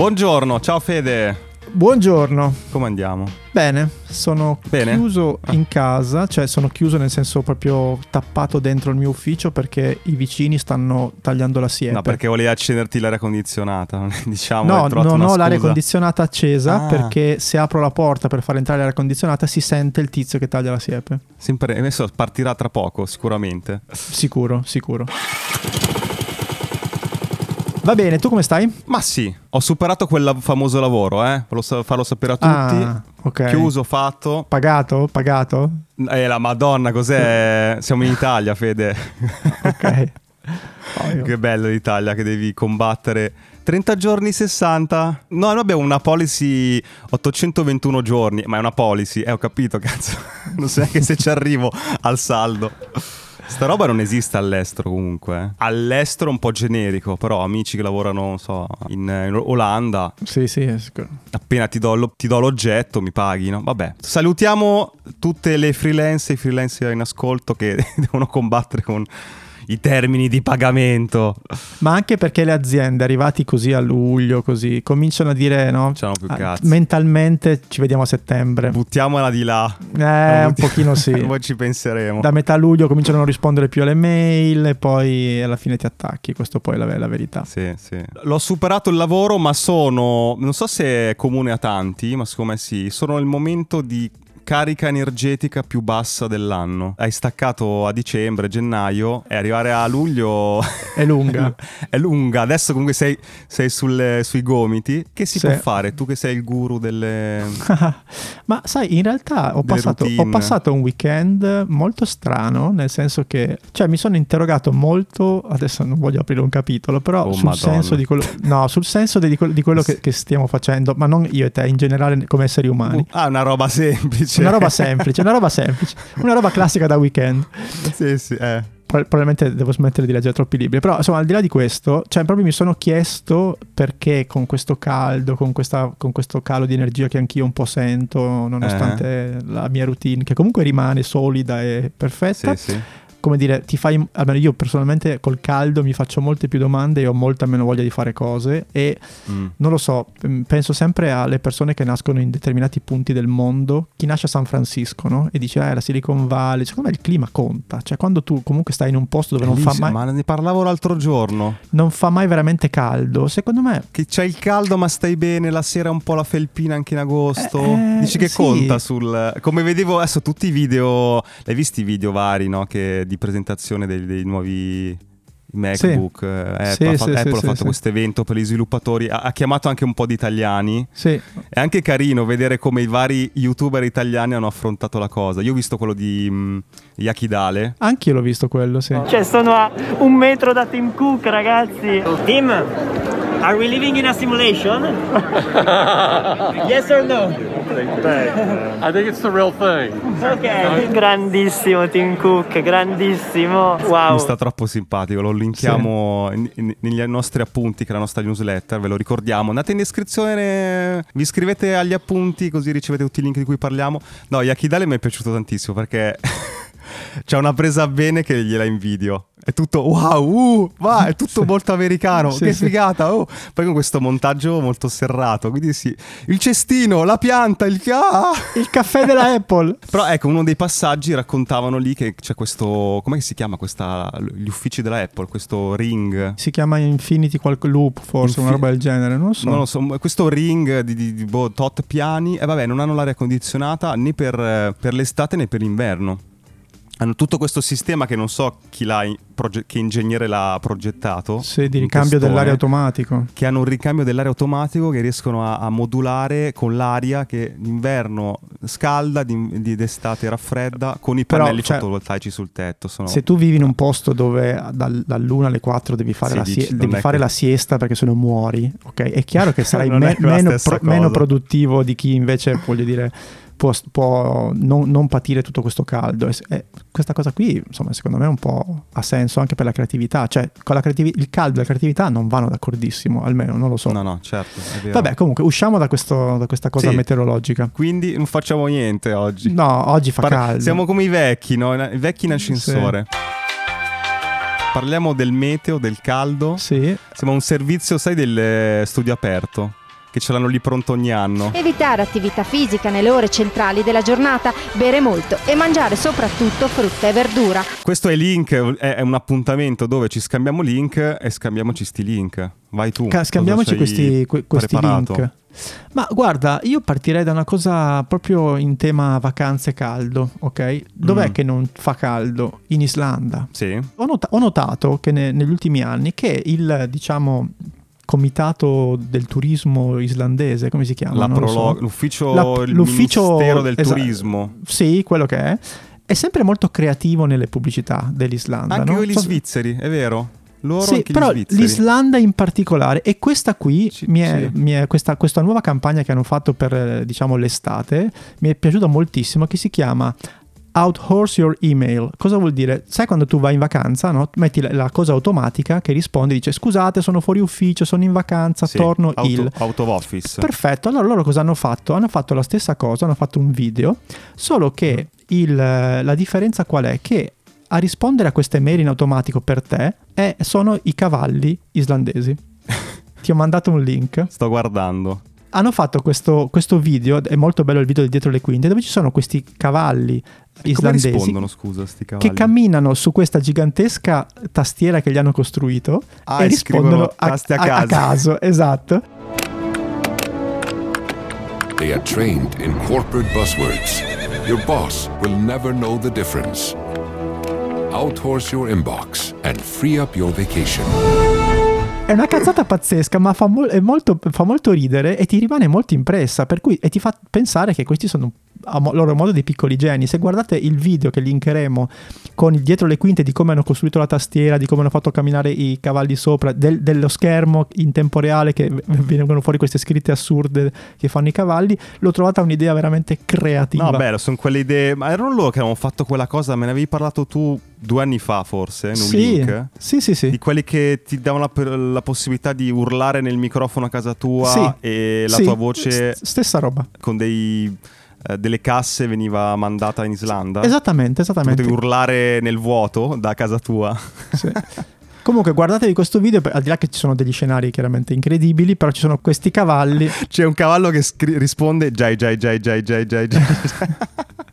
Buongiorno, ciao Fede. Buongiorno. Come andiamo? Bene, sono Bene? chiuso Ah. in casa, cioè sono chiuso nel senso proprio tappato dentro il mio ufficio perché i vicini stanno tagliando la siepe. No, perché volevi accenderti l'aria condizionata, diciamo. No, non ho l'aria condizionata accesa Ah. perché se apro la porta per far entrare l'aria condizionata si sente il tizio che taglia la siepe. Sempre, adesso partirà tra poco, sicuramente. Sicuro, sicuro. Va bene, tu come stai? Ma sì, ho superato quel famoso lavoro, eh. Farlo sapere a tutti. Ah, ok. Chiuso, fatto. Pagato? Pagato? Eh, la madonna, cos'è? Siamo in Italia, Fede. Ok. Ovvio. che bello l'Italia che devi combattere. 30 giorni, 60? No, noi abbiamo una policy 821 giorni, ma è una policy, eh, ho capito, cazzo. Non so neanche se ci arrivo al saldo. Sta roba non esiste all'estero comunque. eh. All'estero un po' generico, però amici che lavorano, non so, in, in Olanda, Sì, sì, è sicuro. appena ti do, lo- ti do l'oggetto mi paghi, no? Vabbè. Salutiamo tutte le freelance e i freelance in ascolto che devono combattere con i termini di pagamento. Ma anche perché le aziende arrivati così a luglio, così, cominciano a dire, no? Più ah, cazzo. Mentalmente ci vediamo a settembre. Buttiamola di là. Eh, un pochino sì. Poi ci penseremo. Da metà luglio cominciano a non rispondere più alle mail e poi alla fine ti attacchi. Questo poi è la, la verità. Sì, sì. L'ho superato il lavoro, ma sono. Non so se è comune a tanti, ma secondo me sì. Sono il momento di carica energetica più bassa dell'anno. Hai staccato a dicembre, gennaio, e arrivare a luglio. È lunga. è lunga. Adesso comunque sei, sei sulle- sui gomiti. Che si Sì. può fare? Tu che sei il guru delle. Ma sai, in realtà ho passato, ho passato un weekend molto strano, nel senso che, cioè, mi sono interrogato molto, adesso non voglio aprire un capitolo, però Oh, sul Madonna. senso di quello, no, sul senso di, quello- di quello che, che stiamo facendo, ma non io e te, in generale come esseri umani. Ah, una roba semplice. Una roba semplice, una roba semplice, una roba classica da weekend. sì, sì, eh. Pro- Probabilmente devo smettere di leggere troppi libri, però insomma al di là di questo, cioè proprio mi sono chiesto perché con questo caldo, con, questa- con questo calo di energia che anch'io un po' sento, nonostante la mia routine, che comunque rimane solida e perfetta, Sì, sì. Come dire, ti fai, almeno io personalmente col caldo mi faccio molte più domande e ho molta meno voglia di fare cose e Mm. non lo so, mm, penso sempre alle persone che nascono in determinati punti del mondo. Chi nasce a San Francisco, no? E dice, eh, la Silicon Valley. Secondo me il clima conta. Cioè, quando tu comunque stai in un posto dove non fa, mai, Ma ne parlavo l'altro giorno. non fa mai veramente caldo, secondo me... Che c'è il caldo, ma stai bene. La sera un po' la felpina anche in agosto. Eh, Dici che sì. conta sul. Come vedevo adesso tutti i video. L'hai visti i video vari, no? Che di presentazione dei, dei nuovi. MacBook, eh, Sì, Apple, ha sì, fatto, sì, Apple ha sì, fatto sì. questo evento per gli sviluppatori, ha, ha chiamato anche un po' di italiani. Sì, È anche carino vedere come i vari youtuber italiani hanno affrontato la cosa. Io ho visto quello di mm, Yakidale. anch'io l'ho visto quello, sì. Cioè, sono a un metro da Tim Cook, ragazzi. Tim, are we living in a simulation? yes or no? I think it's the real thing. Ok. Grandissimo Tim Cook, grandissimo. Wow. Mi sta troppo simpatico, lo linkiamo in- in- negli nostri appunti, che è la nostra newsletter, ve lo ricordiamo. Andate in descrizione, vi iscrivete agli appunti così ricevete tutti i link di cui parliamo. No, Yakidale mi è piaciuto tantissimo perché c'è una presa bene che gliela invidio. È tutto wow, uh, va, è tutto molto americano, Sì, che sì. figata. oh. Poi con questo montaggio molto serrato, quindi sì, il cestino, la pianta, il ah! Il caffè della Apple. Però ecco, uno dei passaggi raccontavano lì che c'è questo. Come si chiama questa. Gli uffici della Apple, questo ring. Si chiama Infinity qualche loop, forse, una Infi- roba del genere, non lo so. Non lo so, questo ring di, di, di boh, tot piani. E vabbè, non hanno l'aria condizionata né per, eh, per l'estate né per l'inverno. Hanno tutto questo sistema che non so chi l'ha proge- che ingegnere l'ha progettato. Sì, di ricambio testone, dell'aria automatico. Che hanno un ricambio dell'aria automatico che riescono a, a modulare con l'aria che d'inverno scalda, di, di d'estate raffredda, con i Però, pannelli cioè, fotovoltaici sul tetto. Sono... Se tu vivi in un posto dove dal- dall'una alle 4 devi fare, Sì, la, dici, non devi fare che- la siesta perché se no muori, ok? È chiaro che sarai me- meno, pro- meno produttivo di chi invece, voglio dire, può, può non, non patire tutto questo caldo. E e questa cosa qui, insomma, secondo me un po' ha senso anche per la creatività. Cioè, con la creativi- il caldo e la creatività non vanno d'accordissimo, almeno, non lo so. No, no, certo. Vabbè, comunque, usciamo da, questo- da questa cosa Sì. meteorologica. Quindi non facciamo niente oggi. No, oggi fa Par- caldo. Siamo come i vecchi, no? I vecchi in ascensore. Parliamo del meteo, del caldo. Sì, Siamo un servizio, sai, del eh, studio aperto. Che ce l'hanno lì pronto ogni anno. Evitare attività fisica nelle ore centrali della giornata, bere molto e mangiare soprattutto frutta e verdura. Questo è link, è, un appuntamento dove ci scambiamo link e scambiamoci sti link. Vai tu. Ca- scambiamoci questi, que- questi link. Ma guarda, io partirei da una cosa proprio in tema vacanze caldo, ok? Dov'è Mm. che non fa caldo? In Islanda. Sì. Ho, not- ho notato che ne- negli ultimi anni che il, diciamo, comitato del turismo islandese, come si chiama? La Non lo so. prolo- l'ufficio, La- il l'ufficio- Ministero del esatto. Turismo. Sì, quello che è. È sempre molto creativo nelle pubblicità dell'Islanda. Anche no? quelli So- svizzeri, è vero. Loro Sì, però gli l'Islanda in particolare e questa qui Ci- mi è, sì. mi è- questa, questa nuova campagna che hanno fatto per eh, diciamo l'estate mi è piaciuta moltissimo che si chiama Outhorse Your Email. Cosa vuol dire? Sai quando tu vai in vacanza, no? metti la, la cosa automatica che risponde, dice scusate sono fuori ufficio, sono in vacanza, Sì, torno auto, il... out of office. Perfetto, allora loro cosa hanno fatto? Hanno fatto la stessa cosa, hanno fatto un video, solo che il- la differenza qual è? Che a rispondere a queste mail in automatico per te è- sono i cavalli islandesi. Ti ho mandato un link. Sto guardando. Hanno fatto questo, questo video, è molto bello il video di dietro le quinte, dove ci sono questi cavalli Come islandesi scusa, sti cavalli? che camminano su questa gigantesca tastiera che gli hanno costruito Ah, e e rispondono scrivono tasti a caso. caso. Esatto. They are trained in corporate buzzwords. Your boss will never know the difference. Outhorse your inbox and free up your vacation. È una cazzata pazzesca, ma fa, è molto, fa molto ridere e ti rimane molto impressa. Per cui, e ti fa pensare che questi sono a loro modo dei piccoli geni. Se guardate il video che linkeremo con il dietro le quinte di come hanno costruito la tastiera, di come hanno fatto camminare i cavalli sopra, del- dello schermo in tempo reale che vengono fuori queste scritte assurde che fanno i cavalli, l'ho trovata un'idea veramente creativa. No, bello, sono quelle idee. Ma erano loro che avevano fatto quella cosa, me ne avevi parlato tu due anni fa, forse, in un sì, link. sì, sì, sì. Di quelli che ti davano la, la possibilità di urlare nel microfono a casa tua Sì, e la sì, tua voce s- stessa roba. con dei, delle casse veniva mandata in Islanda. Esattamente, esattamente. Potevi urlare nel vuoto da casa tua. Sì. Comunque guardatevi questo video, al di là che ci sono degli scenari chiaramente incredibili, però ci sono questi cavalli. C'è un cavallo che scri- risponde Jai Jai Jai Jai Jai Jai Jai.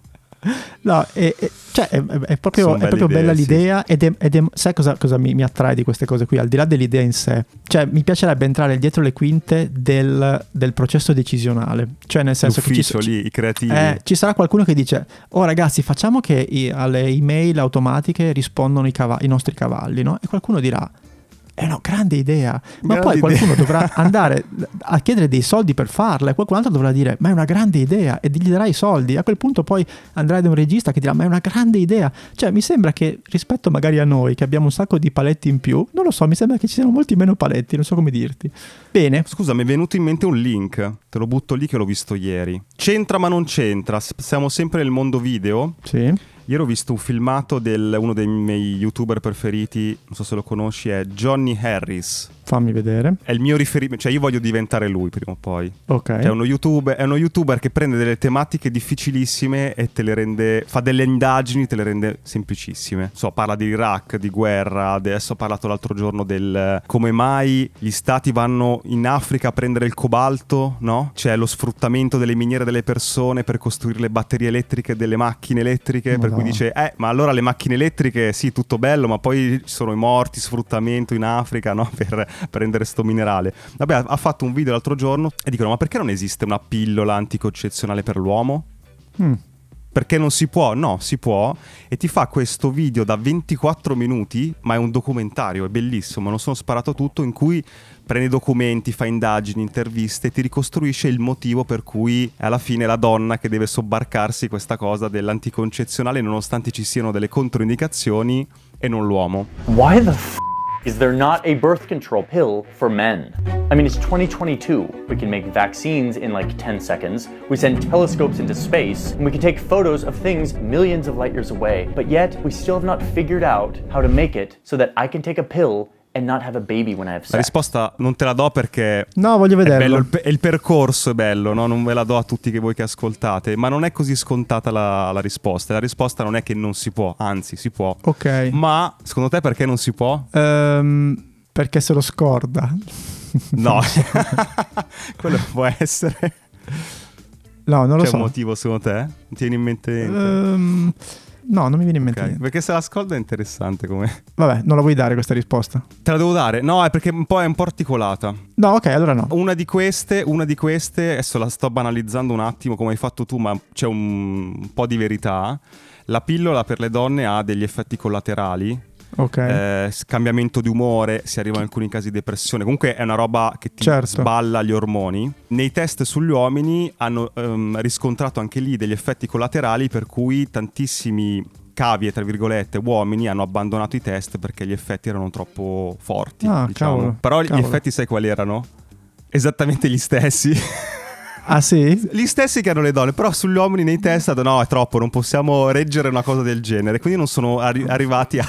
No, è, è- cioè, è, è proprio, proprio idee, bella sì. l'idea ed è, ed è- sai cosa, cosa mi, mi attrae di queste cose qui, al di là dell'idea in sé? Cioè mi piacerebbe entrare dietro le quinte del, del processo decisionale, cioè nel senso che ci, L'ufficio lì, i creativi. eh, ci sarà qualcuno che dice, oh ragazzi facciamo che i- alle email automatiche rispondono i, cava- i nostri cavalli, no? E qualcuno dirà, è una grande idea, ma Grande poi qualcuno idea. dovrà andare a chiedere dei soldi per farla e qualcun altro dovrà dire, ma è una grande idea e gli darai i soldi. A quel punto poi andrai da un regista che dirà, ma è una grande idea. Cioè mi sembra che rispetto magari a noi che abbiamo un sacco di paletti in più, non lo so, mi sembra che ci siano molti meno paletti, non so come dirti. Bene, Scusa, mi è venuto in mente un link. Te lo butto lì che l'ho visto ieri. C'entra ma non c'entra. Siamo sempre nel mondo video. sì. Ieri ho visto un filmato di uno dei miei youtuber preferiti, non so se lo conosci, è Johnny Harris. Fammi vedere. È il mio riferimento, cioè io voglio diventare lui prima o poi. Ok. Cioè, È uno, YouTuber, è uno youtuber che prende delle tematiche difficilissime e te le rende. fa delle indagini, te le rende semplicissime. So, parla di Iraq, di guerra. Adesso ho parlato l'altro giorno del come mai gli stati vanno in Africa a prendere il cobalto, no? C'è lo sfruttamento delle miniere delle persone per costruire le batterie elettriche delle macchine elettriche. Per cui Madonna. dice, eh, ma allora le macchine elettriche, sì, tutto bello, ma poi ci sono i morti, sfruttamento in Africa, no? Per prendere sto minerale. Vabbè, ha- fatto un video l'altro giorno e dicono: Ma perché non esiste una pillola anticoncezionale per l'uomo? Mm. Perché non si può? No, si può. E ti fa questo video da 24 minuti, ma è un documentario, è bellissimo. Lo sono sparato tutto in cui prende documenti, fa indagini, interviste e ti ricostruisce il motivo per cui è alla fine la donna che deve sobbarcarsi questa cosa dell'anticoncezionale nonostante ci siano delle controindicazioni e non l'uomo. Why the f- is there not a birth control pill for men? I mean, it's 2022. We can make vaccines in like 10 seconds. We send telescopes into space, and we can take photos of things millions of light years away. But yet, we still have not figured out how to make it so that I can take a pill and not have a baby when I have La sex. risposta non te la do perché No, voglio È vederlo. bello il, pe- il percorso è bello, no? non ve la do a tutti che voi che ascoltate, ma non è così scontata la, la risposta. La risposta non è che non si può, anzi si può. Ok. Ma secondo te perché non si può? Ehm, perché se lo scorda. No, quello può essere. No, non lo C'è so. un motivo secondo te? Non ti viene in mente niente? Ehm, no, non mi viene in mente Ok, niente. Perché se la ascolta è interessante come... Vabbè, non la vuoi dare questa risposta? Te la devo dare? No, è perché un po' è un po' articolata. No, ok, allora no. Una di queste, una di queste, adesso la sto banalizzando un attimo come hai fatto tu, ma c'è un po' di verità. La pillola per le donne ha degli effetti collaterali, Ok. eh, cambiamento di umore, si arriva in alcuni casi depressione. Comunque è una roba che ti Certo. sballa gli ormoni. Nei test sugli uomini hanno ehm, riscontrato anche lì degli effetti collaterali per cui tantissimi cavie, tra virgolette, uomini hanno abbandonato i test perché gli effetti erano troppo forti. Ah, diciamo. cavolo, Però gli cavolo. effetti sai quali erano? Esattamente gli stessi. Ah sì? Gli stessi che hanno le donne, però sugli uomini nei test hanno no, è troppo, non possiamo reggere una cosa del genere. Quindi non sono arri- arrivati a,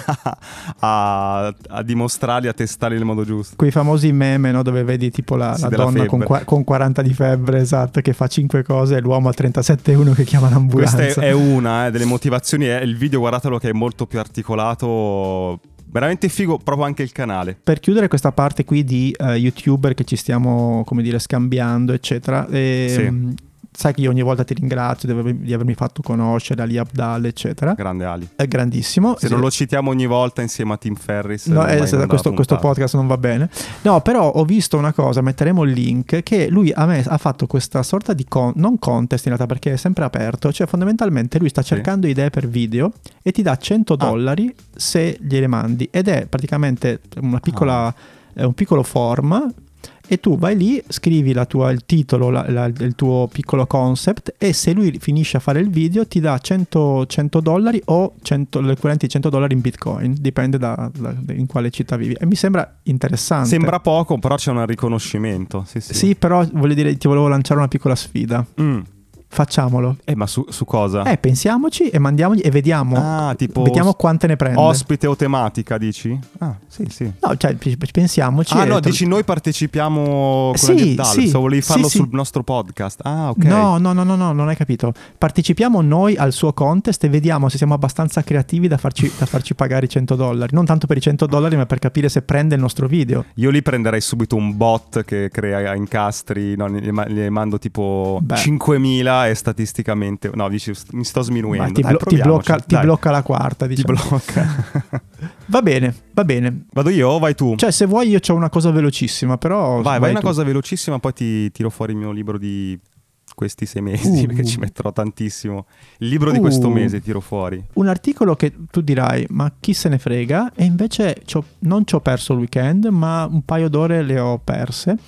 a- a dimostrarli, a testarli nel modo giusto. Quei famosi meme, no? Dove vedi tipo la, Sì, la donna con, con 40 di febbre, esatto, che fa 5 cose e l'uomo a 37,1 che chiama l'ambulanza. Questa è, è una eh, delle motivazioni. È il video, guardatelo, che è molto più articolato. Veramente figo, proprio anche il canale. Per chiudere questa parte qui di eh, youtuber che ci stiamo, come dire, scambiando, eccetera, ehm, sai che io ogni volta ti ringrazio di avermi, di avermi fatto conoscere Ali Abdal, eccetera. Grande Ali. È grandissimo. Se Sì. non lo citiamo ogni volta insieme a Tim Ferris, No, non eh, questo, questo podcast non va bene. No, però ho visto una cosa, metteremo il link, che lui a me ha fatto questa sorta di con- non contest in realtà perché è sempre aperto, cioè fondamentalmente lui sta Sì. Ah. cercando idee per video e ti dà 100 dollari se gliele mandi ed è praticamente una piccola, Ah. è un piccolo form e tu vai lì, scrivi la tua- il titolo, la- la- il tuo piccolo concept e se lui finisce a fare il video ti dà 100, 100 dollari o 100, l'equivalente di 100 dollari in bitcoin, dipende da, da- in quale città vivi. E mi sembra interessante. Sembra poco, però c'è un riconoscimento. Sì, sì. Sì, però voglio dire, ti volevo lanciare una piccola sfida. Mm. Facciamolo. Eh, ma su, su cosa? Eh, pensiamoci e mandiamogli e vediamo. Ah, tipo vediamo quante ne prende. Ospite o tematica, dici? Ah, sì, sì. No, cioè, pensiamoci. Ah, no, te- dici noi partecipiamo con Sì, Abdal, sì, se volevi sì, farlo sì. sul nostro podcast. Ah, ok. No, no, no, no, no, non hai capito. Partecipiamo noi al suo contest e vediamo se siamo abbastanza creativi da farci, da farci pagare i 100 dollari. Non tanto per i 100 dollari, ma per capire se prende il nostro video. Io lì prenderei subito un bot che crea incastri, no, ne mando tipo Beh. 5.000 e statisticamente... No, dici, mi sto sminuendo. Ma ti, Dai, blo- ti proviamoci, blocca, ti dai. blocca la quarta, Ti diciamo. blocca. Va bene, va bene. Vado io o vai tu? Cioè, se vuoi io ho una cosa velocissima, però... vai, vai una tu. cosa velocissima, poi ti tiro fuori il mio libro di questi sei mesi, Uh. perché ci metterò tantissimo. Il libro di Uh. questo mese tiro fuori. Un articolo che tu dirai, ma chi se ne frega? E invece c'ho- non ci ho perso il weekend, ma un paio d'ore le ho perse.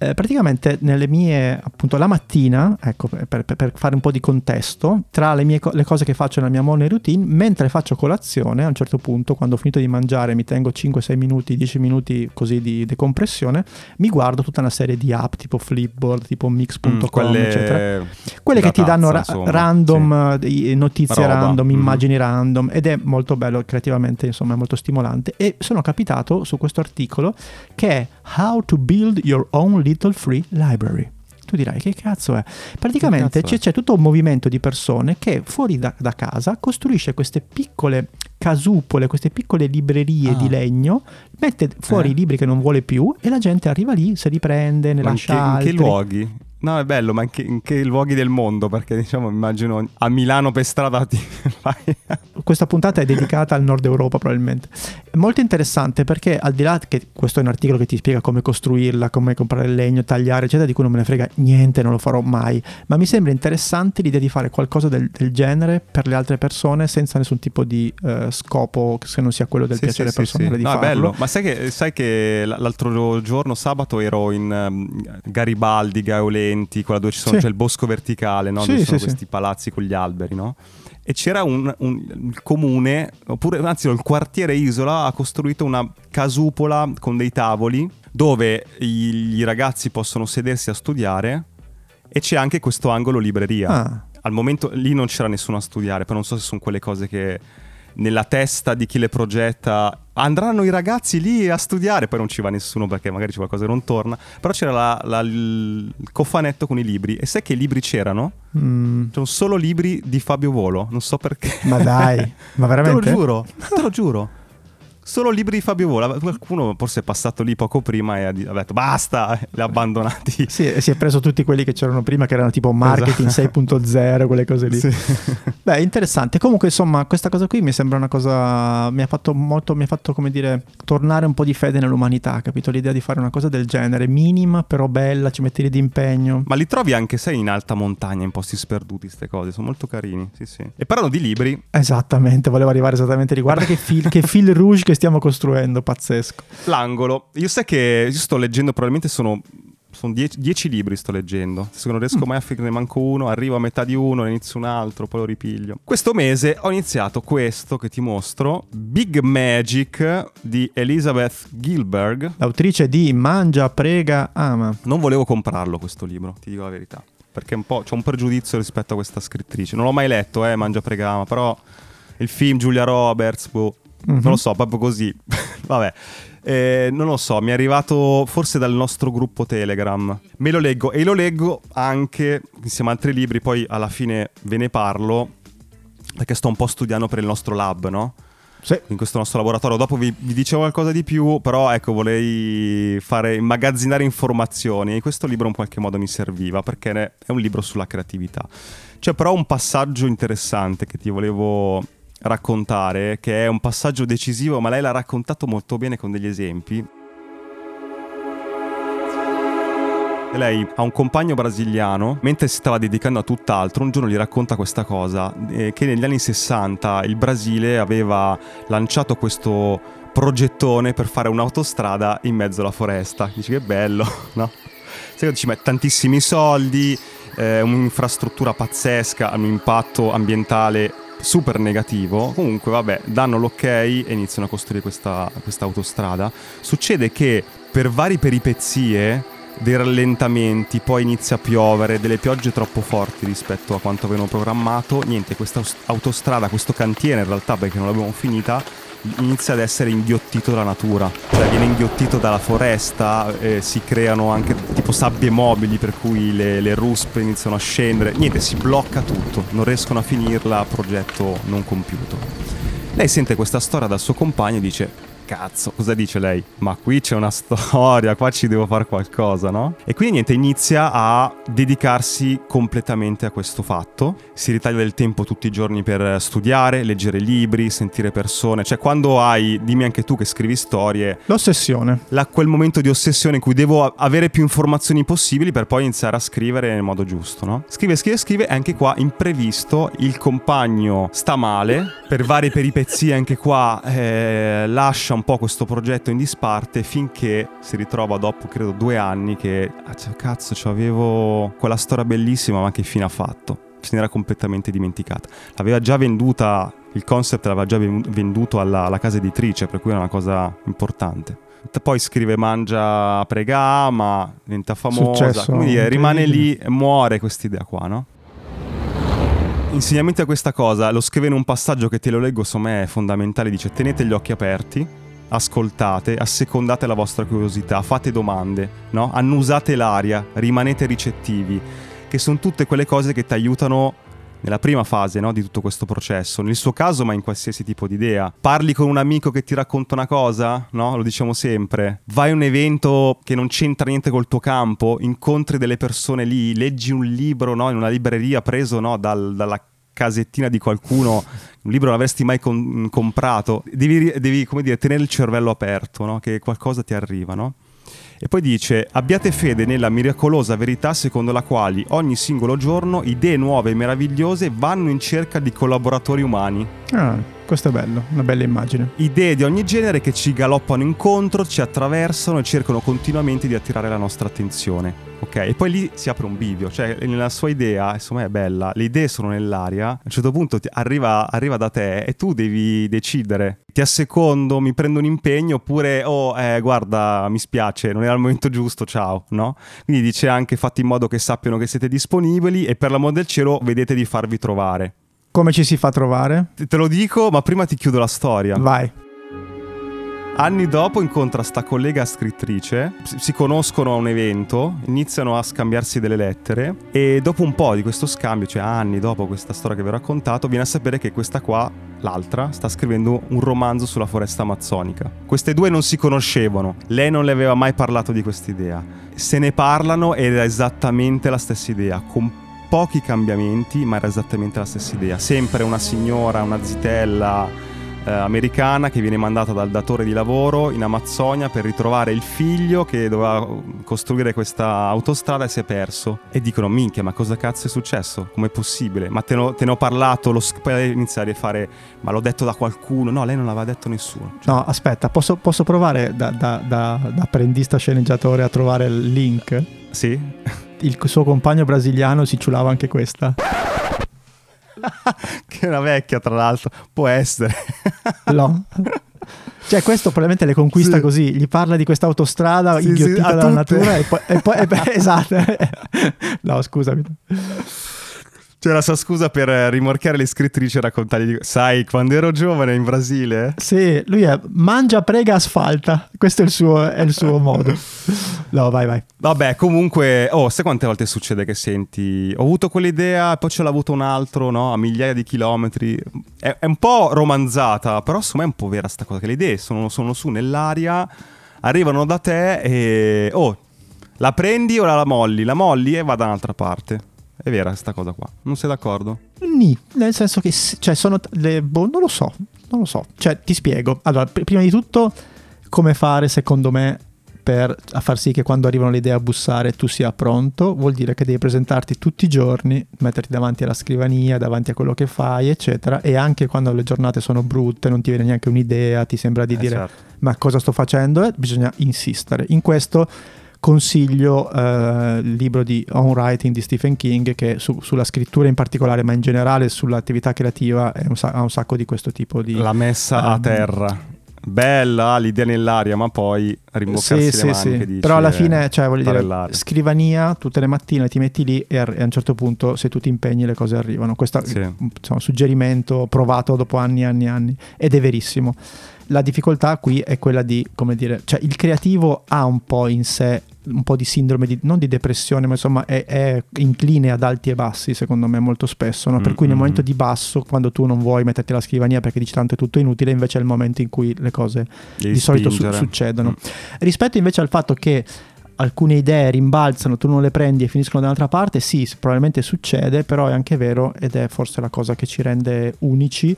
Eh, praticamente nelle mie, appunto, la mattina, ecco, per, per- per fare un po' di contesto, tra le, mie le cose che faccio nella mia morning routine, mentre faccio colazione, a un certo punto, quando ho finito di mangiare, mi tengo 5-6 minuti, 10 minuti così di decompressione, mi guardo tutta una serie di app tipo Flipboard, tipo Mix.com, Mm, quelle eccetera. Quelle che ti danno tazza, ra- random eh, notizie Roba. random, Mhm. immagini random ed è molto bello creativamente, insomma, è molto stimolante e sono capitato su questo articolo che è How to build your own little free library. Tu dirai che cazzo è? Praticamente cazzo c'è, è? c'è tutto un movimento di persone che fuori da, da casa costruisce queste piccole casupole, queste piccole librerie Ah. di legno, mette fuori Eh. i libri che non vuole più e la gente arriva lì, se li prende, ne Ma in lascia che, in che altri. luoghi? No, è bello, ma in che, in che luoghi del mondo? Perché diciamo, immagino a Milano per strada ti fai... questa puntata è dedicata al nord Europa probabilmente. È molto interessante perché al di là che questo è un articolo che ti spiega come costruirla, come comprare il legno, tagliare, eccetera, di cui non me ne frega niente, non lo farò mai, ma mi sembra interessante l'idea di fare qualcosa del, del genere per le altre persone senza nessun tipo di eh, scopo se non sia quello del Sì, piacere sì, personale sì. di No, è farlo. bello. Ma sai che, sai che l'altro giorno, sabato, ero in ehm, Garibaldi, Gaolenti, quella dove ci sono, c'è il bosco verticale, no? Dove sono questi palazzi con gli alberi, no? E c'era un, un- il comune, oppure anzi il quartiere Isola ha costruito una casupola con dei tavoli dove i, i ragazzi possono sedersi a studiare e c'è anche questo angolo libreria. Ah. Al momento lì non c'era nessuno a studiare, però non so se sono quelle cose che nella testa di chi le progetta andranno i ragazzi lì a studiare, poi non ci va nessuno perché magari c'è qualcosa che non torna, però c'era la- la- il cofanetto con i libri e sai che libri c'erano? Mm, C'erano solo libri di Fabio Volo, non so perché. ma dai, ma Te lo veramente? giuro, te lo giuro. Solo libri di Fabio Vola. Qualcuno forse è passato lì poco prima e ha detto basta, li ha abbandonati. Sì, si è preso tutti quelli che c'erano prima, che erano tipo marketing esatto. 6.0, quelle cose lì. Sì. Beh, interessante. Comunque, insomma, questa cosa qui mi sembra una cosa. Mi ha fatto molto, mi ha fatto, come dire, tornare un po' di fede nell'umanità, capito? L'idea di fare una cosa del genere, minima, però bella, ci metti lì di impegno. Ma li trovi anche se in alta montagna, in posti sperduti, queste cose. Sono molto carini. Sì, sì. E parlano di libri. Esattamente, volevo arrivare esattamente lì. Guarda che, fil, che fil rouge che stiamo costruendo, pazzesco. L'angolo. Io sai che io sto leggendo, probabilmente sono sono dieci, dieci, libri sto leggendo. Se non riesco mm. mai a finire manco uno, arrivo a metà di uno, inizio un altro, poi lo ripiglio. Questo mese ho iniziato questo che ti mostro, Big Magic di Elizabeth Gilberg. L'autrice di Mangia, Prega, Ama. Non volevo comprarlo questo libro, ti dico la verità. Perché un po' c'ho un pregiudizio rispetto a questa scrittrice. Non l'ho mai letto, eh, Mangia, Prega, Ama, però il film Giulia Roberts, boh, mm-hmm. non lo so, proprio così. Vabbè. Eh, non lo so, mi è arrivato forse dal nostro gruppo Telegram. Me lo leggo e lo leggo anche insieme a altri libri, poi alla fine ve ne parlo perché sto un po' studiando per il nostro lab, no? Sì. In questo nostro laboratorio. Dopo vi, vi, dicevo qualcosa di più, però ecco, volei fare immagazzinare informazioni e questo libro in qualche modo mi serviva perché è un libro sulla creatività. C'è però un passaggio interessante che ti volevo raccontare, che è un passaggio decisivo, ma lei l'ha raccontato molto bene con degli esempi. Lei ha un compagno brasiliano, mentre si stava dedicando a tutt'altro, un giorno gli racconta questa cosa, eh, che negli anni 60 il Brasile aveva lanciato questo progettone per fare un'autostrada in mezzo alla foresta. Dici che bello, no? Ci mette tantissimi soldi, eh, un'infrastruttura pazzesca, un impatto ambientale super negativo. Comunque, vabbè, danno l'ok e iniziano a costruire questa, questa autostrada. Succede che per varie peripezie dei rallentamenti, poi inizia a piovere, delle piogge troppo forti rispetto a quanto avevano programmato. Niente, questa autostrada, questo cantiere in realtà perché non l'abbiamo finita, inizia ad essere inghiottito dalla natura, cioè viene inghiottito dalla foresta, eh, si creano anche tipo sabbie mobili per cui le, le, ruspe iniziano a scendere, niente, si blocca tutto, non riescono a finirla, progetto non compiuto. Lei sente questa storia dal suo compagno e dice cazzo, cosa dice lei? Ma qui c'è una storia, qua ci devo fare qualcosa, no? E quindi niente, inizia a dedicarsi completamente a questo fatto. Si ritaglia del tempo tutti i giorni per studiare, leggere libri, sentire persone. Cioè, quando hai, dimmi anche tu che scrivi storie. L'ossessione. La, quel momento di ossessione in cui devo avere più informazioni possibili per poi iniziare a scrivere nel modo giusto, no? Scrive, scrive, scrive, e anche qua imprevisto il compagno sta male, per varie peripezie anche qua eh, lascia un po' questo progetto in disparte finché si ritrova dopo credo due anni che ah, cioè, cazzo avevo quella storia bellissima ma che fine ha fatto? Se ne era completamente dimenticata. L'aveva già venduta il concept l'aveva già venduto alla, alla casa editrice per cui era una cosa importante. Poi scrive Mangia Prega ma diventa famosa. Successo, quindi rimane lì e muore quest'idea qua no? insegnamento a questa cosa lo scrive in un passaggio che te lo leggo, me è fondamentale, dice tenete gli occhi aperti, ascoltate, assecondate la vostra curiosità, fate domande, no? annusate l'aria, rimanete ricettivi, che sono tutte quelle cose che ti aiutano nella prima fase no, di tutto questo processo, nel suo caso ma in qualsiasi tipo di idea. Parli con un amico che ti racconta una cosa, no? Lo diciamo sempre. Vai a un evento che non c'entra niente col tuo campo, incontri delle persone lì, leggi un libro no, in una libreria preso dal, dalla casettina di qualcuno, un libro l'avresti mai con- comprato, devi, devi, dire, tenere il cervello aperto, no? che qualcosa ti arriva, no? E poi dice, abbiate fede nella miracolosa verità secondo la quale ogni singolo giorno idee nuove e meravigliose vanno in cerca di collaboratori umani. Ah, questo è bello, una bella immagine. Idee di ogni genere che ci galoppano incontro, ci attraversano e cercano continuamente di attirare la nostra attenzione. Ok, e poi lì si apre un bivio, cioè nella sua idea, insomma è bella, le idee sono nell'aria, a un certo punto arriva, arriva, da te e tu devi decidere, ti assecondo, mi prendo un impegno oppure, oh eh, guarda mi spiace, non era il momento giusto, ciao, no? Quindi dice anche fate in modo che sappiano che siete disponibili e per l'amor del cielo vedete di farvi trovare. Come ci si fa trovare? Te lo dico, ma prima ti chiudo la storia. Vai. Anni dopo incontra sta collega scrittrice, si conoscono a un evento, iniziano a scambiarsi delle lettere e dopo un po' di questo scambio, cioè anni dopo questa storia che vi ho raccontato, viene a sapere che questa qua, l'altra, sta scrivendo un romanzo sulla foresta amazzonica. Queste due non si conoscevano, lei non le aveva mai parlato di quest'idea. Se ne parlano ed è esattamente la stessa idea, con pochi cambiamenti, ma era esattamente la stessa idea. Sempre una signora, una zitella eh, americana che viene mandata dal datore di lavoro in Amazzonia per ritrovare il figlio che doveva costruire questa autostrada e si è perso. E dicono: Minchia, ma cosa cazzo è successo? Com'è possibile? Ma te, ne ho- te ne ho parlato, lo, poi iniziare a fare. Ma l'ho detto da qualcuno? No, lei non l'aveva detto nessuno. Cioè, No, aspetta, posso, posso provare da, da- da- da apprendista sceneggiatore a trovare il link? Sì? Il suo compagno brasiliano si ciulava anche questa. che è una vecchia, tra l'altro. Può essere. No. Cioè, questo probabilmente le conquista Sì. così. Gli parla di questa autostrada Sì, inghiottita sì, dalla tutte. natura e poi, e poi- e beh, esatto. no, scusami. C'è la sua scusa per eh, rimorchiare le scrittrici e raccontargli. Sai, quando ero giovane in Brasile. Sì, lui è mangia, prega, asfalta. Questo è il suo, è il suo modo. No, vai, vai. Vabbè, comunque, oh, sai quante volte succede che senti, ho avuto quell'idea, poi ce l'ha avuto un altro, no? A migliaia di chilometri. È, è un po' romanzata, però secondo me è un po' vera sta cosa, che le idee sono, sono su nell'aria, arrivano da te e... Oh, la prendi o la molli? La molli e va da un'altra parte. È vera sta cosa qua, non sei d'accordo? Ni, nel senso che cioè, sono le, boh, non lo so, non lo so. Cioè, ti spiego. Allora, pr- prima di tutto, come fare secondo me per a far sì che quando arrivano le idee a bussare tu sia pronto? Vuol dire che devi presentarti tutti i giorni, metterti davanti alla scrivania, davanti a quello che fai, eccetera. E anche quando le giornate sono brutte, non ti viene neanche un'idea, ti sembra di Eh, dire certo. ma cosa sto facendo? Eh, bisogna insistere. In questo consiglio eh, il libro di On Writing di Stephen King che su- sulla scrittura in particolare ma in generale sull'attività creativa un sa- ha un sacco di questo tipo di La messa a ehm, terra. Bella, l'idea nell'aria, ma poi rimboccarsi sì, le sì, maniche sì. però alla eh, fine cioè voglio dire scrivania tutte le mattine ti metti lì e, a un certo punto se tu ti impegni le cose arrivano questo Sì. è un insomma, suggerimento provato dopo anni e anni e anni ed è verissimo la difficoltà qui è quella di come dire cioè il creativo ha un po' in sé un po' di sindrome di, non di depressione ma insomma è, è incline ad alti e bassi secondo me molto spesso no? per cui nel Mm-mm. momento di basso quando tu non vuoi metterti alla scrivania perché dici tanto è tutto inutile invece è il momento in cui le cose di solito su- succedono. Mm. Rispetto invece al fatto che alcune idee rimbalzano, tu non le prendi e finiscono da un'altra parte, sì, probabilmente succede, però è anche vero ed è forse la cosa che ci rende unici.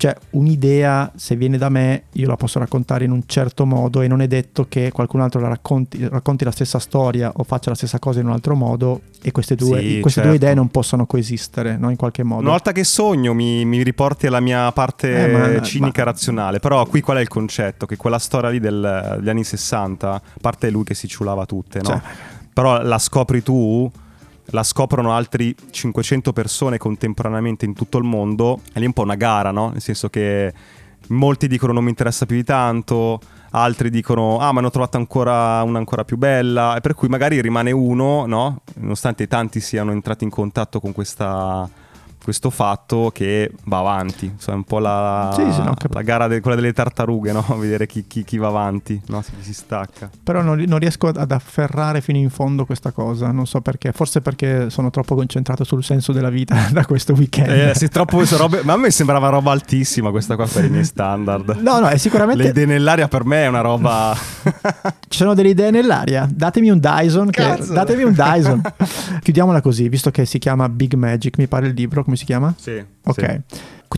Cioè, un'idea, se viene da me, io la posso raccontare in un certo modo e non è detto che qualcun altro la racconti, racconti la stessa storia o faccia la stessa cosa in un altro modo e queste due, Sì, queste due certo. idee non possono coesistere, no? In qualche modo. Una volta che sogno mi, mi riporti alla mia parte Eh, ma- cinica ma- razionale, però qui qual è il concetto? Che quella storia lì del- degli anni 60, a parte lui che si ciulava tutte, no? Cioè- Però la scopri tu, la scoprono altri 500 persone contemporaneamente in tutto il mondo, è lì un po' una gara, no? Nel senso che molti dicono non mi interessa più di tanto, altri dicono ah ma ne ho trovata ancora una ancora più bella, e per cui magari rimane uno, no? Nonostante tanti siano entrati in contatto con questa questo fatto che va avanti, insomma, è un po' la, Sì, sì, no, la gara de- quella delle tartarughe, no? Vedere chi, chi- chi va avanti, no? Si, si stacca. Però non, non riesco ad afferrare fino in fondo questa cosa, non so perché, forse perché sono troppo concentrato sul senso della vita da questo weekend. Eh, sì, troppo robe, ma a me sembrava roba altissima questa qua per i miei standard. No, no, è Le sicuramente idee nell'aria per me è una roba... ci sono delle idee nell'aria. Datemi un Dyson, che- datemi un Dyson. Chiudiamola così, visto che si chiama Big Magic, mi pare il libro, come si chiama? sì, Ok.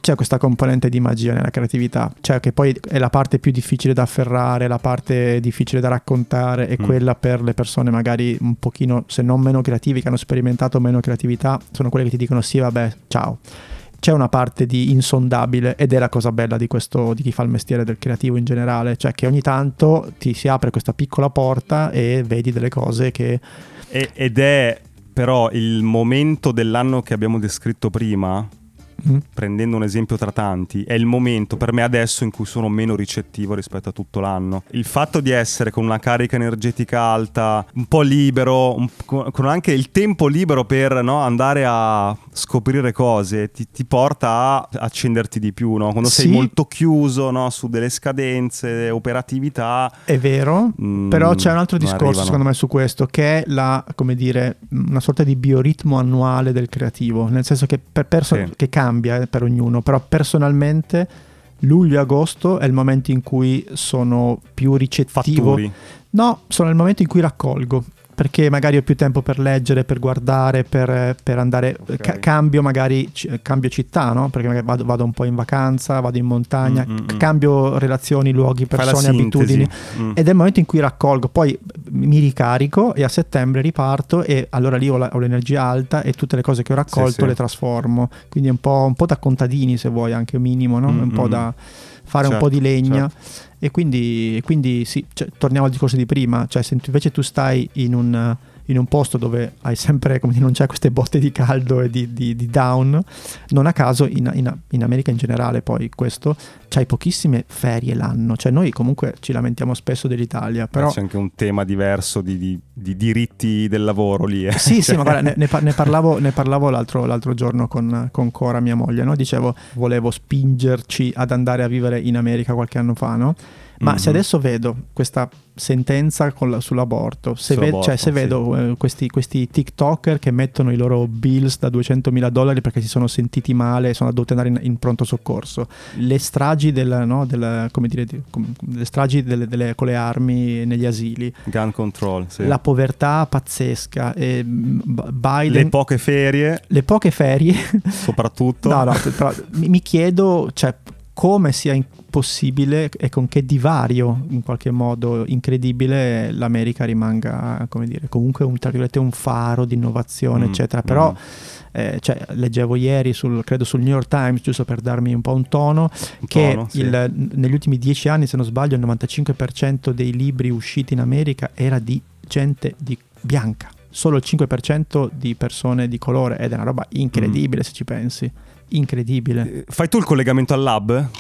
C'è questa componente di magia nella creatività, cioè che poi è la parte più difficile da afferrare, la parte difficile da raccontare, è Mm. quella per le persone magari un pochino, se non meno creativi, che hanno sperimentato meno creatività, sono quelle che ti dicono sì, vabbè, ciao. C'è una parte di insondabile ed è la cosa bella di questo, di chi fa il mestiere del creativo in generale, cioè che ogni tanto ti si apre questa piccola porta e vedi delle cose che E- ed è però il momento dell'anno che abbiamo descritto prima, Mm. prendendo un esempio tra tanti, è il momento per me adesso in cui sono meno ricettivo rispetto a tutto l'anno. Il fatto di essere con una carica energetica alta, un po' libero, un- con anche il tempo libero per no, andare a scoprire cose, ti, ti porta a accenderti di più. no? Quando sei Sì. molto chiuso no, su delle scadenze, operatività, È vero, Mm, però c'è un altro discorso arrivano. secondo me su questo, che è la, come dire, una sorta di bioritmo annuale del creativo, nel senso che, per perso- Sì. che cambia per ognuno, però personalmente luglio e agosto è il momento in cui sono più ricettivo. fatturi. No, sono il momento in cui raccolgo. Perché magari ho più tempo per leggere, per guardare, per, per andare. Ok. ca- cambio magari ci- cambio città, no? Perché magari vado, vado un po' in vacanza, vado in montagna, Mm, mm, c- mm. cambio relazioni, luoghi, persone, abitudini. Mm. Ed è il momento in cui raccolgo, poi mi ricarico e a settembre riparto e allora lì ho, la- ho l'energia alta e tutte le cose che ho raccolto Sì, sì. le trasformo. Quindi è un po', un po' da contadini se vuoi, anche minimo, no? Un po' da fare un Certo, po' di legna. certo. E quindi, quindi sì, cioè, torniamo al discorso di prima, cioè se invece tu stai in un, in un posto dove hai sempre, come dire, non c'è queste botte di caldo e di, di- di down, non a caso in, in- in America in generale poi questo, c'hai pochissime ferie l'anno, cioè noi comunque ci lamentiamo spesso dell'Italia, però... C'è anche un tema diverso di, di- di diritti del lavoro lì. eh. Sì, sì, Cioè- ma guarda, ne, ne parlavo, ne parlavo l'altro, l'altro giorno con, con Cora, mia moglie, no? Dicevo, volevo spingerci ad andare a vivere in America qualche anno fa, no? Ma Mhm. se adesso vedo questa sentenza la- sull'aborto, se, ve- Sull'aborto, cioè, se sì. vedo eh, questi, questi TikToker che mettono i loro bills da 200 mila dollari perché si sono sentiti male e sono dovuti andare in, in pronto soccorso, le stragi, del, no, del- come dire, di- com- le stragi delle- delle- con le armi negli asili, Gun control, sì. la povertà pazzesca, e mm, Biden... Le poche ferie, le poche ferie, soprattutto. no, no, mi chiedo cioè, come sia possibile e con che divario in qualche modo incredibile l'America rimanga, come dire, comunque un, un faro di innovazione, Mm, eccetera. Però mm. eh, cioè, leggevo ieri, sul, credo sul New York Times, giusto per darmi un po' un tono, Un che tono, sì. il- negli ultimi dieci anni, se non sbaglio, il 95% dei libri usciti in America era di gente di bianca. Solo il 5% di persone di colore ed è una roba incredibile se ci pensi. Incredibile. Fai tu il collegamento al lab?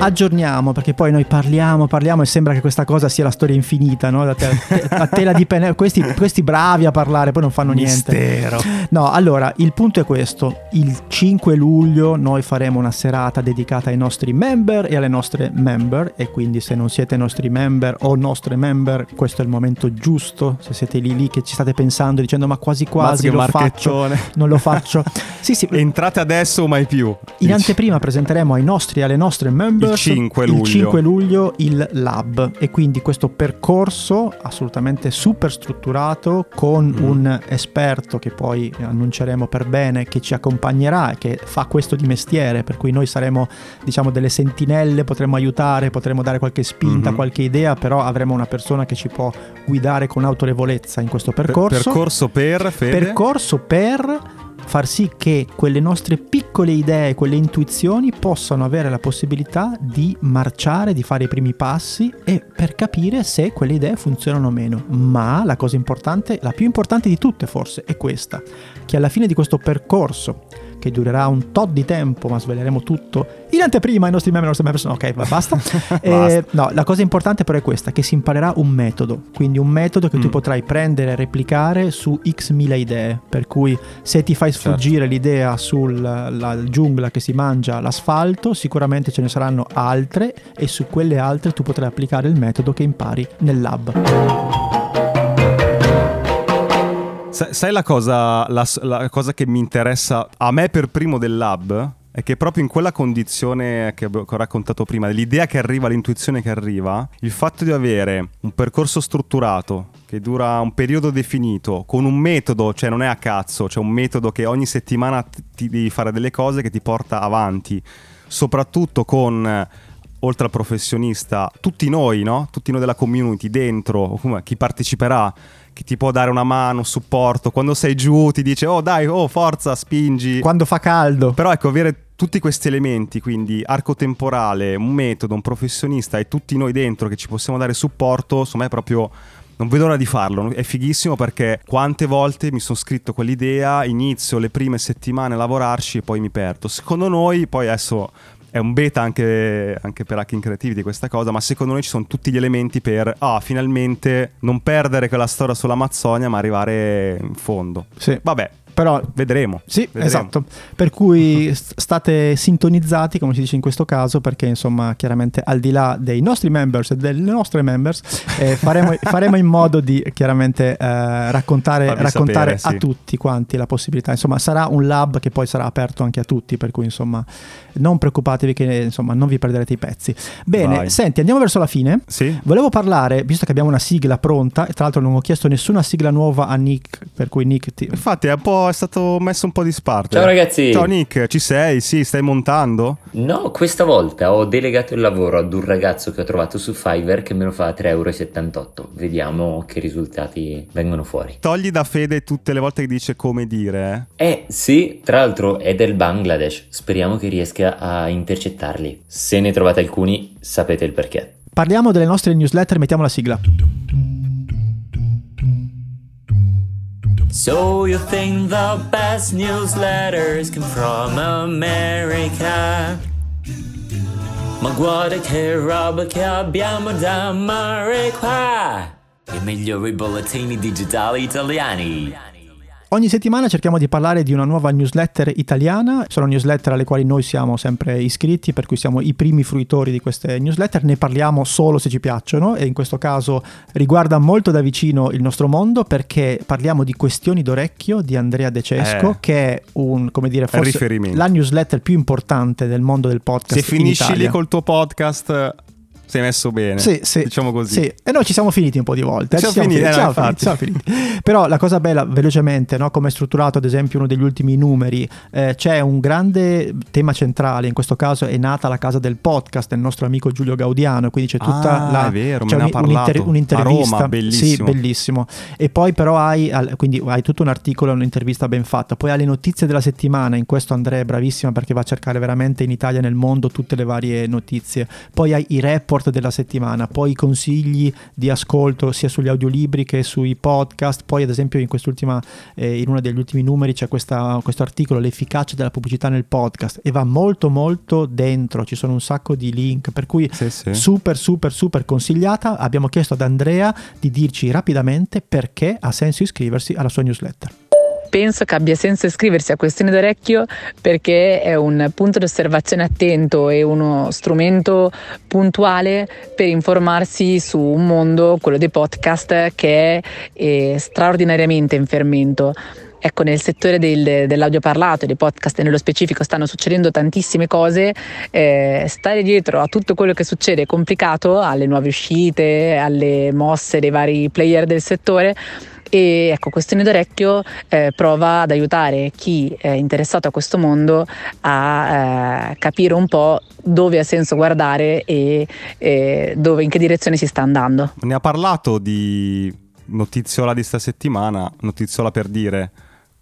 Aggiorniamo perché poi noi parliamo, parliamo e sembra che questa cosa sia la storia infinita, no? La, te- la tela di penne. Questi, questi bravi a parlare, poi non fanno niente. Mistero. No, allora il punto è questo: il 5 luglio noi faremo una serata dedicata ai nostri member e alle nostre member. E quindi, se non siete nostri member o nostre member, questo è il momento giusto. Se siete lì lì che ci state pensando, dicendo ma quasi quasi lo faccio, non lo faccio. Sì, sì. Entrate adesso o mai più. In anteprima presenteremo ai nostri e alle nostre members Il 5 il luglio. 5 luglio il lab e quindi questo percorso assolutamente super strutturato con Mm. un esperto che poi annunceremo per bene che ci accompagnerà e che fa questo di mestiere per cui noi saremo diciamo delle sentinelle potremo aiutare potremo dare qualche spinta Mhm. qualche idea però avremo una persona che ci può guidare con autorevolezza in questo Per- percorso percorso per Fede? percorso per far sì che quelle nostre piccole idee, quelle intuizioni possano avere la possibilità di marciare, di fare i primi passi e per capire se quelle idee funzionano o meno. Ma la cosa importante, la più importante di tutte forse, è questa, che alla fine di questo percorso che durerà un tot di tempo, ma sveleremo tutto in anteprima ai nostri membri, ai nostri membri sono ok, ma basta. Eh, Basta. no, la cosa importante però è questa, che si imparerà un metodo, quindi un metodo che tu Mm. potrai prendere e replicare su x mila idee, per cui se ti fai Certo. sfuggire l'idea sulla giungla che si mangia l'asfalto, sicuramente ce ne saranno altre e su quelle altre tu potrai applicare il metodo che impari nel lab. Sai, la, cosa, la, la cosa che mi interessa a me per primo del lab? È che proprio in quella condizione che, ho raccontato prima, l'idea che arriva, l'intuizione che arriva, il fatto di avere un percorso strutturato che dura un periodo definito, con un metodo, cioè non è a cazzo, c'è un metodo che ogni settimana ti devi fare delle cose che ti porta avanti, soprattutto con oltre al professionista, tutti noi, no? Tutti noi della community dentro, chi parteciperà, che ti può dare una mano, un supporto. Quando sei giù ti dice "Oh, dai, oh, forza, spingi". Quando fa caldo. Però ecco, avere tutti questi elementi, quindi arco temporale, un metodo, un professionista e tutti noi dentro che ci possiamo dare supporto, insomma è proprio Non vedo l'ora di farlo, è fighissimo perché quante volte mi sono scritto quell'idea, inizio le prime settimane a lavorarci e poi mi perdo. Secondo noi, poi adesso è un beta anche, anche per Hacking Creativity questa cosa, ma secondo noi ci sono tutti gli elementi per, ah, finalmente non perdere quella storia sull'Amazzonia, ma arrivare in fondo. Sì. Vabbè, Però vedremo. Sì, Vedremo. esatto. Per cui st- state sintonizzati, come si dice in questo caso, perché insomma, chiaramente al di là dei nostri members e delle nostre members, eh, faremo, faremo in modo di chiaramente eh, raccontare, raccontare sapere, a sì. tutti quanti la possibilità. Insomma, sarà un lab che poi sarà aperto anche a tutti, per cui insomma, non preoccupatevi che insomma, non vi perderete i pezzi. Bene, Vai. senti, andiamo verso la fine. Sì? Volevo parlare, visto che abbiamo una sigla pronta, e tra l'altro non ho chiesto nessuna sigla nuova a Nick, per cui Nick ti, Infatti è, un po', è stato messo un po' di sparte. Ciao ragazzi. Ciao Nick, ci sei? Sì, stai montando? No, questa volta ho delegato il lavoro ad un ragazzo che ho trovato su Fiverr che me lo fa a 3,78 euro. Vediamo che risultati vengono fuori. Togli da Fede tutte le volte che dice come dire. eh. Eh sì, tra l'altro è del Bangladesh. Speriamo che riesca a intercettarli. Se ne trovate alcuni, sapete il perché. Parliamo delle nostre newsletter, mettiamo la sigla. So you think the best newsletters come from America? Ma guarda che roba che abbiamo da amare qua! I migliori bollettini digitali italiani! Ogni settimana cerchiamo di parlare di una nuova newsletter italiana, sono newsletter alle quali noi siamo sempre iscritti, per cui siamo i primi fruitori di queste newsletter, ne parliamo solo se ci piacciono e in questo caso riguarda molto da vicino il nostro mondo perché parliamo di Questioni d'orecchio di Andrea De Cesco, Eh. che è un, come dire, forse la newsletter più importante del mondo del podcast. Se in finisci lì col tuo podcast, sei messo bene. Sì, sì, Diciamo così. Sì, e noi ci siamo finiti un po' di volte. eh, Siamo ci finiti, eh, siamo no, finiti, siamo finiti. Però la cosa bella, velocemente, no, come è strutturato ad esempio uno degli ultimi numeri, eh, c'è un grande tema centrale, in questo caso è nata la casa del podcast del nostro amico Giulio Gaudiano, quindi c'è tutta Ah, la... è vero, c'è me ne ha parlato. un'intervista. Roma, bellissimo. Sì, bellissimo. E poi però hai, quindi hai tutto un articolo, un'intervista ben fatta, poi hai le notizie della settimana, in questo Andrea è bravissima perché va a cercare veramente in Italia e nel mondo tutte le varie notizie, poi hai i report della settimana, poi i consigli di ascolto sia sugli audiolibri che sui podcast, poi ad esempio in quest'ultima, eh, in uno degli ultimi numeri c'è questa- questo articolo, l'efficacia della pubblicità nel podcast e va molto molto dentro, ci sono un sacco di link, per cui Sì, sì. super super super consigliata. Abbiamo chiesto ad Andrea di dirci rapidamente perché ha senso iscriversi alla sua newsletter. Penso che abbia senso iscriversi a Questioni d'Orecchio perché è un punto di osservazione attento e uno strumento puntuale per informarsi su un mondo, quello dei podcast, che è eh, straordinariamente in fermento. Ecco, nel settore del- dell'audio parlato dei podcast nello specifico stanno succedendo tantissime cose. eh, stare dietro a tutto quello che succede è complicato, alle nuove uscite, alle mosse dei vari player del settore. E ecco, Questione d'Orecchio eh, prova ad aiutare chi è interessato a questo mondo a eh, capire un po' dove ha senso guardare e eh, dove, in che direzione si sta andando. Ne ha parlato di notiziola di sta settimana, notiziola per dire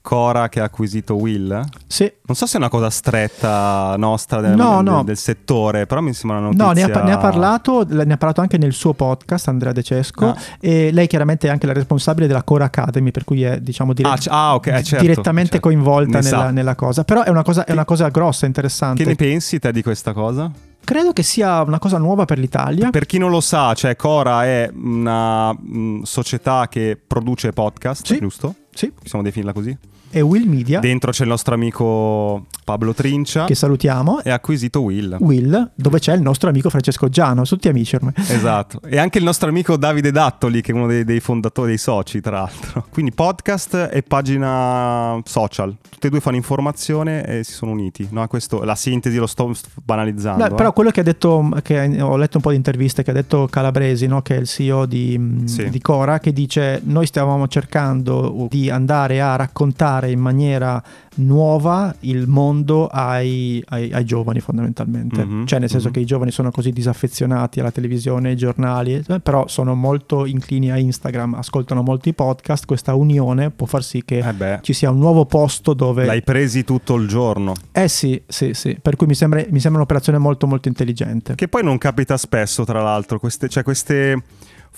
Cora che ha acquisito Will. Sì. Non so se è una cosa stretta nostra del, No, del- no. del settore, però mi sembra una notizia... No, ne ha, ne ha parlato, ne ha parlato anche nel suo podcast Andrea De Cesco Ah. e lei chiaramente è anche la responsabile della Core Academy per cui è diciamo dire- Ah, c- ah, ok, eh, certo, direttamente certo. coinvolta Ne nella, nella cosa però è una cosa, è una cosa grossa, interessante Che ne pensi te di questa cosa? credo che sia una cosa nuova per l'Italia Per chi non lo sa, cioè Cora è una mm, società che produce podcast, Sì. giusto? sì, Possiamo definirla così? E Will Media Dentro c'è il nostro amico Pablo Trincia che salutiamo e ha acquisito Will. Will dove c'è il nostro amico Francesco Giano tutti amici ormai Esatto, e anche il nostro amico Davide Dattoli, che è uno dei, dei fondatori dei soci, tra l'altro. Quindi podcast e pagina social, tutti e due fanno informazione e si sono uniti. No, questo, la sintesi lo sto banalizzando. Beh, eh. però quello che ha detto, che ho letto un po' di interviste, che ha detto Calabresi, no, che è il CEO di, Sì. di Cora, che dice noi stavamo cercando di andare a raccontare in maniera nuova il mondo ai, ai- ai giovani fondamentalmente. Mhm, Cioè nel senso mhm. che i giovani sono così disaffezionati alla televisione, ai giornali, eh, però sono molto inclini a Instagram, ascoltano molti podcast, questa unione può far sì che Eh ci sia un nuovo posto dove... l'hai presi tutto il giorno. Eh sì, sì, sì, per cui mi sembra, mi sembra un'operazione molto molto intelligente. Che poi non capita spesso, tra l'altro, queste, cioè queste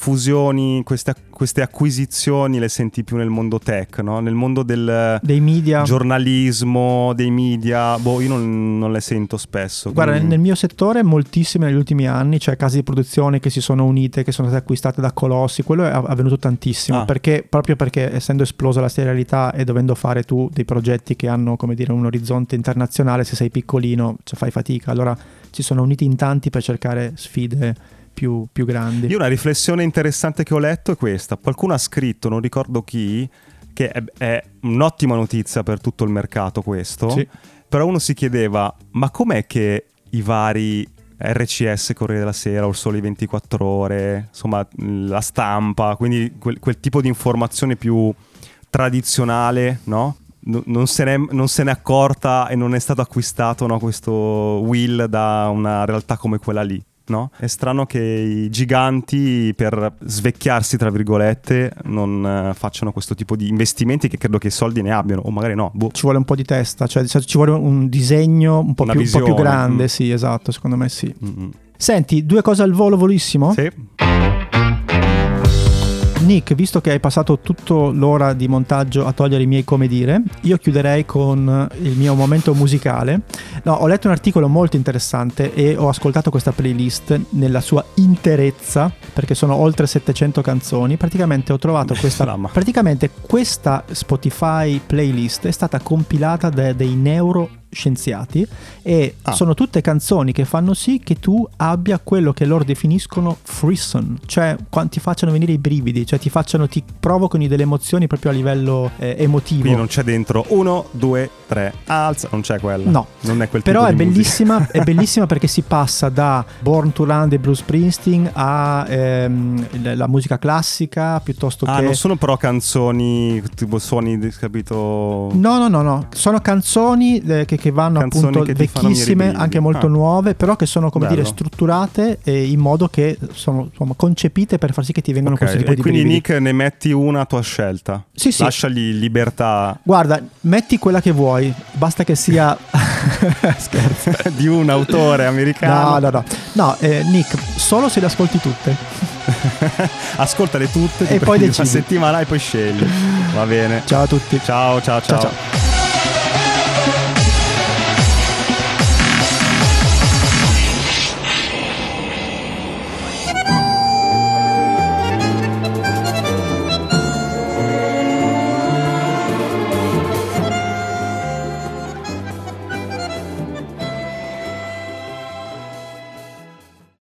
fusioni, queste, queste acquisizioni le senti più nel mondo tech, no? Nel mondo del Dei media. giornalismo, dei media, boh, io non, non le sento spesso. Guarda, quindi- nel mio settore moltissime negli ultimi anni, cioè case di produzione che si sono unite, che sono state acquistate da colossi, quello è avvenuto tantissimo, Ah. perché, proprio perché essendo esplosa la serialità e dovendo fare tu dei progetti che hanno, come dire, un orizzonte internazionale, se sei piccolino, cioè, fai fatica, allora ci sono uniti in tanti per cercare sfide più, più grandi. Io una riflessione interessante che ho letto è questa. Qualcuno ha scritto, non ricordo chi, che è, è un'ottima notizia per tutto il mercato questo, Sì. però uno si chiedeva, ma com'è che i vari RCS, Corriere della Sera, o il Sole 24 Ore, insomma la stampa, quindi quel, quel tipo di informazione più tradizionale, no? No- Non se, n'è, non se n'è accorta e non è stato acquistato no, questo Will da una realtà come quella lì. No? È strano che i giganti per svecchiarsi, tra virgolette, non eh, facciano questo tipo di investimenti che credo che i soldi ne abbiano, o magari no. boh. Ci vuole un po' di testa, cioè cioè, ci vuole un disegno un po' più, un po' più grande, mm. sì, esatto, secondo me sì. Mm-mm. Senti, due cose al volo volissimo. Sì. Nick, visto che hai passato tutta l'ora di montaggio a togliere i miei come dire, io chiuderei con il mio momento musicale. No, ho letto un articolo molto interessante e ho ascoltato questa playlist nella sua interezza, perché sono oltre 700 canzoni. Praticamente ho trovato questa praticamente questa Spotify playlist è stata compilata da dei neuroscienziati e Ah. sono tutte canzoni che fanno sì che tu abbia quello che loro definiscono frisson, cioè ti facciano venire i brividi, cioè ti facciano ti provocano delle emozioni proprio a livello eh, emotivo. Quindi non c'è dentro uno, due, tre, alza, non c'è quella. No. Non è quel Però è bellissima, è bellissima perché si passa da Born to Run di Bruce Springsteen a ehm, la musica classica piuttosto Ah, che... non sono però canzoni, tipo suoni, capito? No, no, no, no, sono canzoni eh, che, che vanno Canzoni appunto che vecchissime, anche molto Ah. nuove, però che sono come Bello. dire strutturate eh, in modo che sono insomma, concepite per far sì che ti vengano Ok, questo tipo E di quindi brividi. Nick ne metti una a tua scelta. Sì, sì. Lasciagli libertà Guarda, metti quella che vuoi, basta che sia... Scherzo. di un autore americano. No, no, no. No, eh, Nick, solo se le ascolti tutte. Ascoltale tutte E poi decidi. una settimana e poi scegli. Va bene. Ciao a tutti. Ciao, ciao, ciao. Ciao, ciao.